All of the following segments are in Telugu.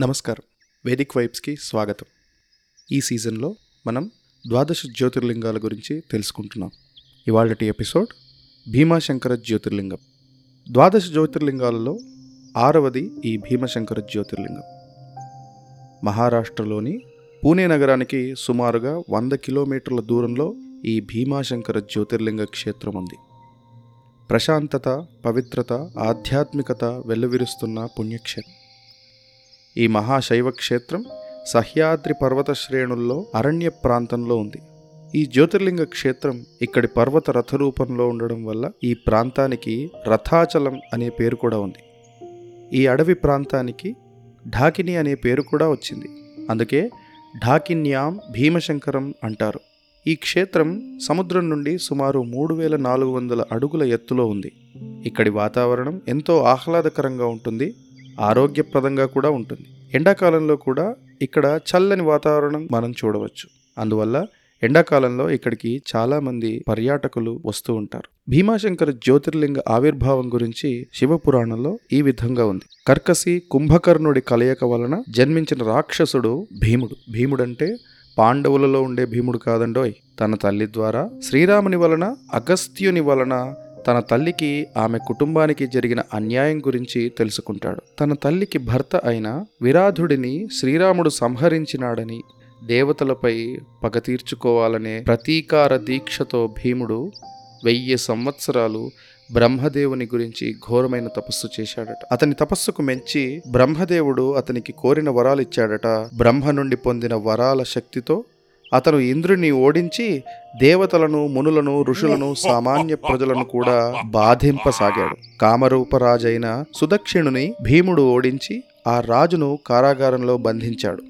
నమస్కారం. వేదిక్ వైబ్స్కి స్వాగతం. ఈ సీజన్లో మనం ద్వాదశ జ్యోతిర్లింగాల గురించి తెలుసుకుంటున్నాం. ఇవాళటి ఎపిసోడ్ భీమాశంకర జ్యోతిర్లింగం. ద్వాదశ జ్యోతిర్లింగాలలో ఆరవది ఈ భీమశంకర జ్యోతిర్లింగం. మహారాష్ట్రలోని పూణే నగరానికి సుమారుగా వంద కిలోమీటర్ల దూరంలో ఈ భీమాశంకర జ్యోతిర్లింగ క్షేత్రం ఉంది. ప్రశాంతత పవిత్రత ఆధ్యాత్మికత వెల్లువిరుస్తున్న పుణ్యక్షేత్రం. ఈ మహాశైవ క్షేత్రం సహ్యాద్రి పర్వత శ్రేణుల్లో అరణ్య ప్రాంతంలో ఉంది. ఈ జ్యోతిర్లింగ క్షేత్రం ఇక్కడి పర్వత రథ రూపంలో ఉండడం వల్ల ఈ ప్రాంతానికి రథాచలం అనే పేరు కూడా ఉంది. ఈ అడవి ప్రాంతానికి ఢాకిని అనే పేరు కూడా వచ్చింది. అందుకే ఢాకిన్యాం భీమశంకరం అంటారు. ఈ క్షేత్రం సముద్రం నుండి సుమారు మూడు వేల నాలుగు వందల అడుగుల ఎత్తులో ఉంది. ఇక్కడి వాతావరణం ఎంతో ఆహ్లాదకరంగా ఉంటుంది. ఆరోగ్యప్రదంగా కూడా ఉంటుంది. ఎండాకాలంలో కూడా ఇక్కడ చల్లని వాతావరణం మనం చూడవచ్చు. అందువల్ల ఎండాకాలంలో ఇక్కడికి చాలామంది పర్యాటకులు వస్తూ ఉంటారు. భీమాశంకర జ్యోతిర్లింగ ఆవిర్భావం గురించి శివపురాణంలో ఈ విధంగా ఉంది. కర్కసి కుంభకర్ణుడి కలయిక వలన జన్మించిన రాక్షసుడు భీముడు. భీముడంటే పాండవులలో ఉండే భీముడు కాదండోయ్. తన తల్లి ద్వారా శ్రీరాముని వలన అగస్త్యుని వలన తన తల్లికి ఆమె కుటుంబానికి జరిగిన అన్యాయం గురించి తెలుసుకుంటాడు. తన తల్లికి భర్త అయిన విరాధుడిని శ్రీరాముడు సంహరించినాడని దేవతలపై పగ తీర్చుకోవాలనే ప్రతీకార దీక్షతో భీముడు వెయ్యి సంవత్సరాలు బ్రహ్మదేవుని గురించి ఘోరమైన తపస్సు చేశాడట. అతని తపస్సుకు మెచ్చి బ్రహ్మదేవుడు అతనికి కోరిన వరాలు ఇచ్చాడట. బ్రహ్మ నుండి పొందిన వరాల శక్తితో అతను ఇంద్రుని ఓడించి దేవతలను మునులను ఋషులను సామాన్య ప్రజలను కూడా బాధింపసాగాడు. కామరూపరాజైన సుదక్షిణుని భీముడు ఓడించి ఆ రాజును కారాగారంలో బంధించాడు.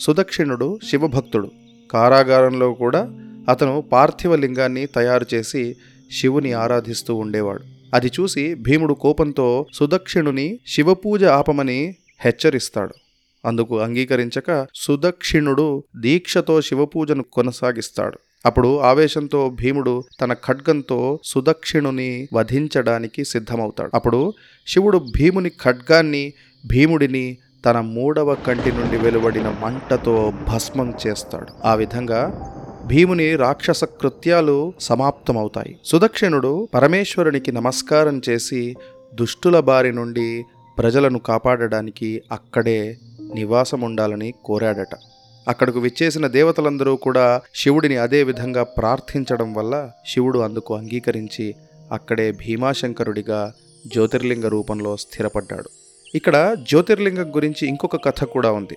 సుదక్షిణుడు శివభక్తుడు. కారాగారంలో కూడా అతను పార్థివ లింగాన్ని తయారు చేసి శివుని ఆరాధిస్తూ ఉండేవాడు. అది చూసి భీముడు కోపంతో సుదక్షిణుని శివపూజ ఆపమని హెచ్చరిస్తాడు. అందుకు అంగీకరించక సుదక్షిణుడు దీక్షతో శివపూజను కొనసాగిస్తాడు. అప్పుడు ఆవేశంతో భీముడు తన ఖడ్గంతో సుదక్షిణుని వధించడానికి సిద్ధమవుతాడు. అప్పుడు శివుడు భీముని ఖడ్గాన్ని భీముడిని తన మూడవ కంటి నుండి వెలువడిన మంటతో భస్మం చేస్తాడు. ఆ విధంగా భీముని రాక్షస కృత్యాలు సమాప్తమవుతాయి. సుదక్షిణుడు పరమేశ్వరునికి నమస్కారం చేసి దుష్టుల బారి నుండి ప్రజలను కాపాడడానికి అక్కడే నివాసం ఉండాలని కోరాడట. అక్కడకు విచ్చేసిన దేవతలందరూ కూడా శివుడిని అదే విధంగా ప్రార్థించడం వల్ల శివుడు అందుకు అంగీకరించి అక్కడే భీమాశంకరుడిగా జ్యోతిర్లింగ రూపంలో స్థిరపడ్డాడు. ఇక్కడ జ్యోతిర్లింగం గురించి ఇంకొక కథ కూడా ఉంది.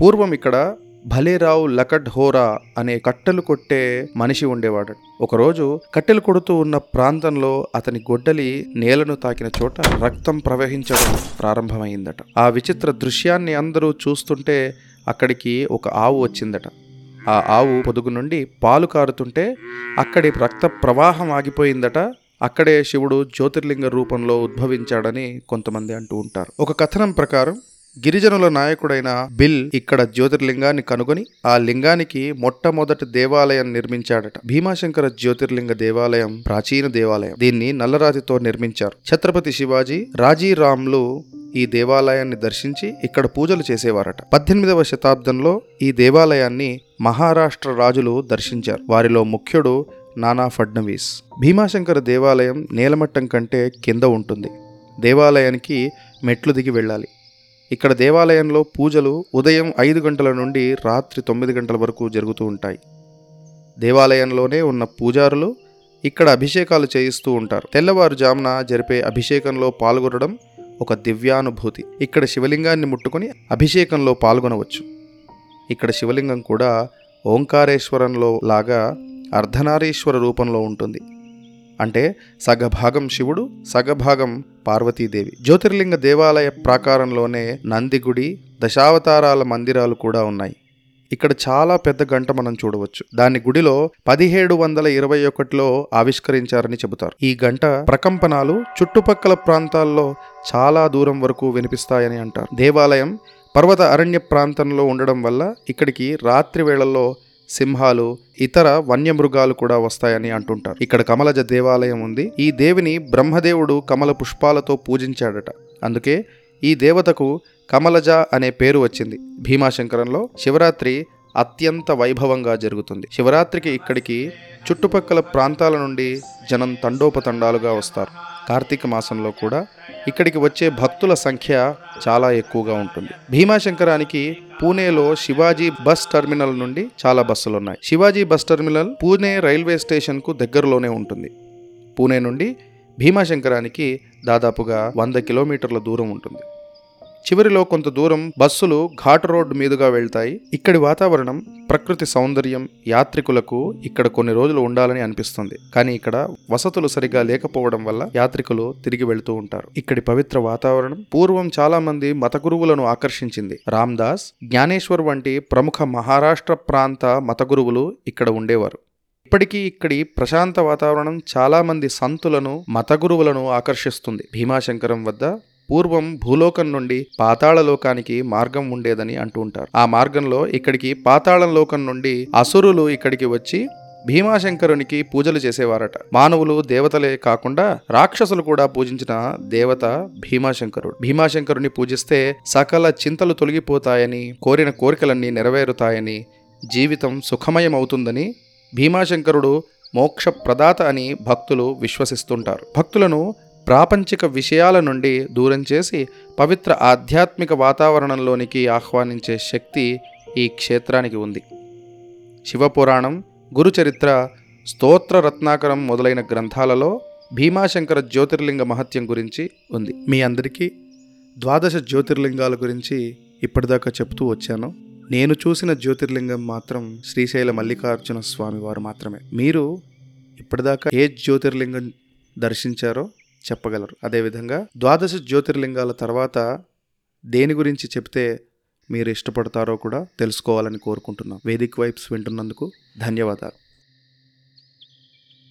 పూర్వం ఇక్కడ భలేరావు లకట్ హోరా అనే కట్టెలు కొట్టే మనిషి ఉండేవాడు. ఒకరోజు కట్టెలు కొడుతూ ఉన్న ప్రాంతంలో అతని గొడ్డలి నేలను తాకిన చోట రక్తం ప్రవహించడం ప్రారంభమైందట. ఆ విచిత్ర దృశ్యాన్ని అందరూ చూస్తుంటే అక్కడికి ఒక ఆవు వచ్చిందట. ఆ ఆవు పొదుగు నుండి పాలు కారుతుంటే అక్కడి రక్త ప్రవాహం ఆగిపోయిందట. అక్కడే శివుడు జ్యోతిర్లింగ రూపంలో ఉద్భవించాడని కొంతమంది అంటూ ఉంటారు. ఒక కథనం ప్రకారం గిరిజనుల నాయకుడైన బిల్ ఇక్కడ జ్యోతిర్లింగాన్ని కనుగొని ఆ లింగానికి మొట్టమొదటి దేవాలయం నిర్మించాడట. భీమాశంకర జ్యోతిర్లింగ దేవాలయం ప్రాచీన దేవాలయం. దీన్ని నల్లరాతితో నిర్మించారు. ఛత్రపతి శివాజీ రాజీరామ్లు ఈ దేవాలయాన్ని దర్శించి ఇక్కడ పూజలు చేసేవారట. పద్దెనిమిదవ శతాబ్దంలో ఈ దేవాలయాన్ని మహారాష్ట్ర రాజులు దర్శించారు. వారిలో ముఖ్యుడు నానా ఫడ్నవీస్. భీమాశంకర దేవాలయం నేలమట్టం కంటే కింద ఉంటుంది. దేవాలయానికి మెట్లు దిగి వెళ్ళాలి. ఇక్కడ దేవాలయంలో పూజలు ఉదయం ఐదు గంటల నుండి రాత్రి తొమ్మిది గంటల వరకు జరుగుతూ ఉంటాయి. దేవాలయంలోనే ఉన్న పూజారులు ఇక్కడ అభిషేకాలు చేయిస్తూ ఉంటారు. తెల్లవారుజామున జరిపే అభిషేకంలో పాల్గొనడం ఒక దివ్యానుభూతి. ఇక్కడ శివలింగాన్ని ముట్టుకొని అభిషేకంలో పాల్గొనవచ్చు. ఇక్కడ శివలింగం కూడా ఓంకారేశ్వరంలో లాగా అర్ధనారీశ్వర రూపంలో ఉంటుంది. అంటే సగభాగం శివుడు సగభాగం పార్వతీదేవి. జ్యోతిర్లింగ దేవాలయ ప్రాకారంలోనే నందిగుడి దశావతారాల మందిరాలు కూడా ఉన్నాయి. ఇక్కడ చాలా పెద్ద గంట మనం చూడవచ్చు. దాని గుడిలో పదిహేడు వందల ఇరవై ఒకటిలో ఆవిష్కరించారని చెబుతారు. ఈ గంట ప్రకంపనాలు చుట్టుపక్కల ప్రాంతాల్లో చాలా దూరం వరకు వినిపిస్తాయని అంటారు. దేవాలయం పర్వత అరణ్య ప్రాంతంలో ఉండడం వల్ల ఇక్కడికి రాత్రి వేళల్లో సింహాలు ఇతర వన్యమృగాలు కూడా వస్తాయని అంటుంటారు. ఇక్కడ కమలజ దేవాలయం ఉంది. ఈ దేవిని బ్రహ్మదేవుడు కమల పుష్పాలతో పూజించాడట. అందుకే ఈ దేవతకు కమలజ అనే పేరు వచ్చింది. భీమాశంకరంలో శివరాత్రి అత్యంత వైభవంగా జరుగుతుంది. శివరాత్రికి ఇక్కడికి చుట్టుపక్కల ప్రాంతాల నుండి జనం తండోపతండాలుగా వస్తారు. కార్తీక మాసంలో కూడా ఇక్కడికి వచ్చే భక్తుల సంఖ్య చాలా ఎక్కువగా ఉంటుంది. భీమాశంకరానికి పూణేలో శివాజీ బస్ టెర్మినల్ నుండి చాలా బస్సులు ఉన్నాయి. Shivaji bus terminal Pune railway స్టేషన్కు దగ్గరలోనే ఉంటుంది. పూణే నుండి భీమాశంకరానికి దాదాపుగా వంద కిలోమీటర్ల దూరం ఉంటుంది. చివరిలో కొంత దూరం బస్సులు ఘాట్ రోడ్డు మీదుగా వెళ్తాయి. ఇక్కడి వాతావరణం ప్రకృతి సౌందర్యం యాత్రికులకు ఇక్కడ కొన్ని రోజులు ఉండాలని అనిపిస్తుంది. కానీ ఇక్కడ వసతులు సరిగా లేకపోవడం వల్ల యాత్రికులు తిరిగి వెళుతూ ఉంటారు. ఇక్కడి పవిత్ర వాతావరణం పూర్వం చాలా మంది మత గురువులను ఆకర్షించింది. రామ్దాస్ జ్ఞానేశ్వర్ వంటి ప్రముఖ మహారాష్ట్ర ప్రాంత మత గురువులు ఇక్కడ ఉండేవారు. ఇప్పటికీ ఇక్కడి ప్రశాంత వాతావరణం చాలా మంది సంతులను మత గురువులను ఆకర్షిస్తుంది. భీమాశంకరం వద్ద పూర్వం భూలోకం నుండి పాతాళలోకానికి మార్గం ఉండేదని అంటూ ఉంటారు. ఆ మార్గంలో ఇక్కడికి పాతాళలోకం నుండి అసురులు ఇక్కడికి వచ్చి భీమాశంకరునికి పూజలు చేసేవారట. మానవులు దేవతలే కాకుండా రాక్షసులు కూడా పూజించిన దేవత భీమాశంకరుడు. భీమాశంకరుని పూజిస్తే సకల చింతలు తొలగిపోతాయని కోరిన కోరికలన్నీ నెరవేరుతాయని జీవితం సుఖమయమవుతుందని భీమాశంకరుడు మోక్ష ప్రదాత అని భక్తులు విశ్వసిస్తుంటారు. భక్తులను ప్రాపంచిక విషయాల నుండి దూరం చేసి పవిత్ర ఆధ్యాత్మిక వాతావరణంలోనికి ఆహ్వానించే శక్తి ఈ క్షేత్రానికి ఉంది. శివపురాణం గురుచరిత్ర స్తోత్ర రత్నాకరం మొదలైన గ్రంథాలలో భీమాశంకర జ్యోతిర్లింగ మహత్యం గురించి ఉంది. మీ అందరికీ ద్వాదశ జ్యోతిర్లింగాల గురించి ఇప్పటిదాకా చెప్తూ వచ్చాను. నేను చూసిన జ్యోతిర్లింగం మాత్రం శ్రీశైల మల్లికార్జున స్వామి వారు మాత్రమే. మీరు ఇప్పటిదాకా ఏ జ్యోతిర్లింగం దర్శించారో చెప్పగలరు. అదేవిధంగా ద్వాదశ జ్యోతిర్లింగాల తర్వాత దేని గురించి చెప్తే మీరు ఇష్టపడతారో కూడా తెలుసుకోవాలని కోరుకుంటున్నాం. వేదిక్ వైబ్స్ వింటున్నందుకు ధన్యవాదాలు.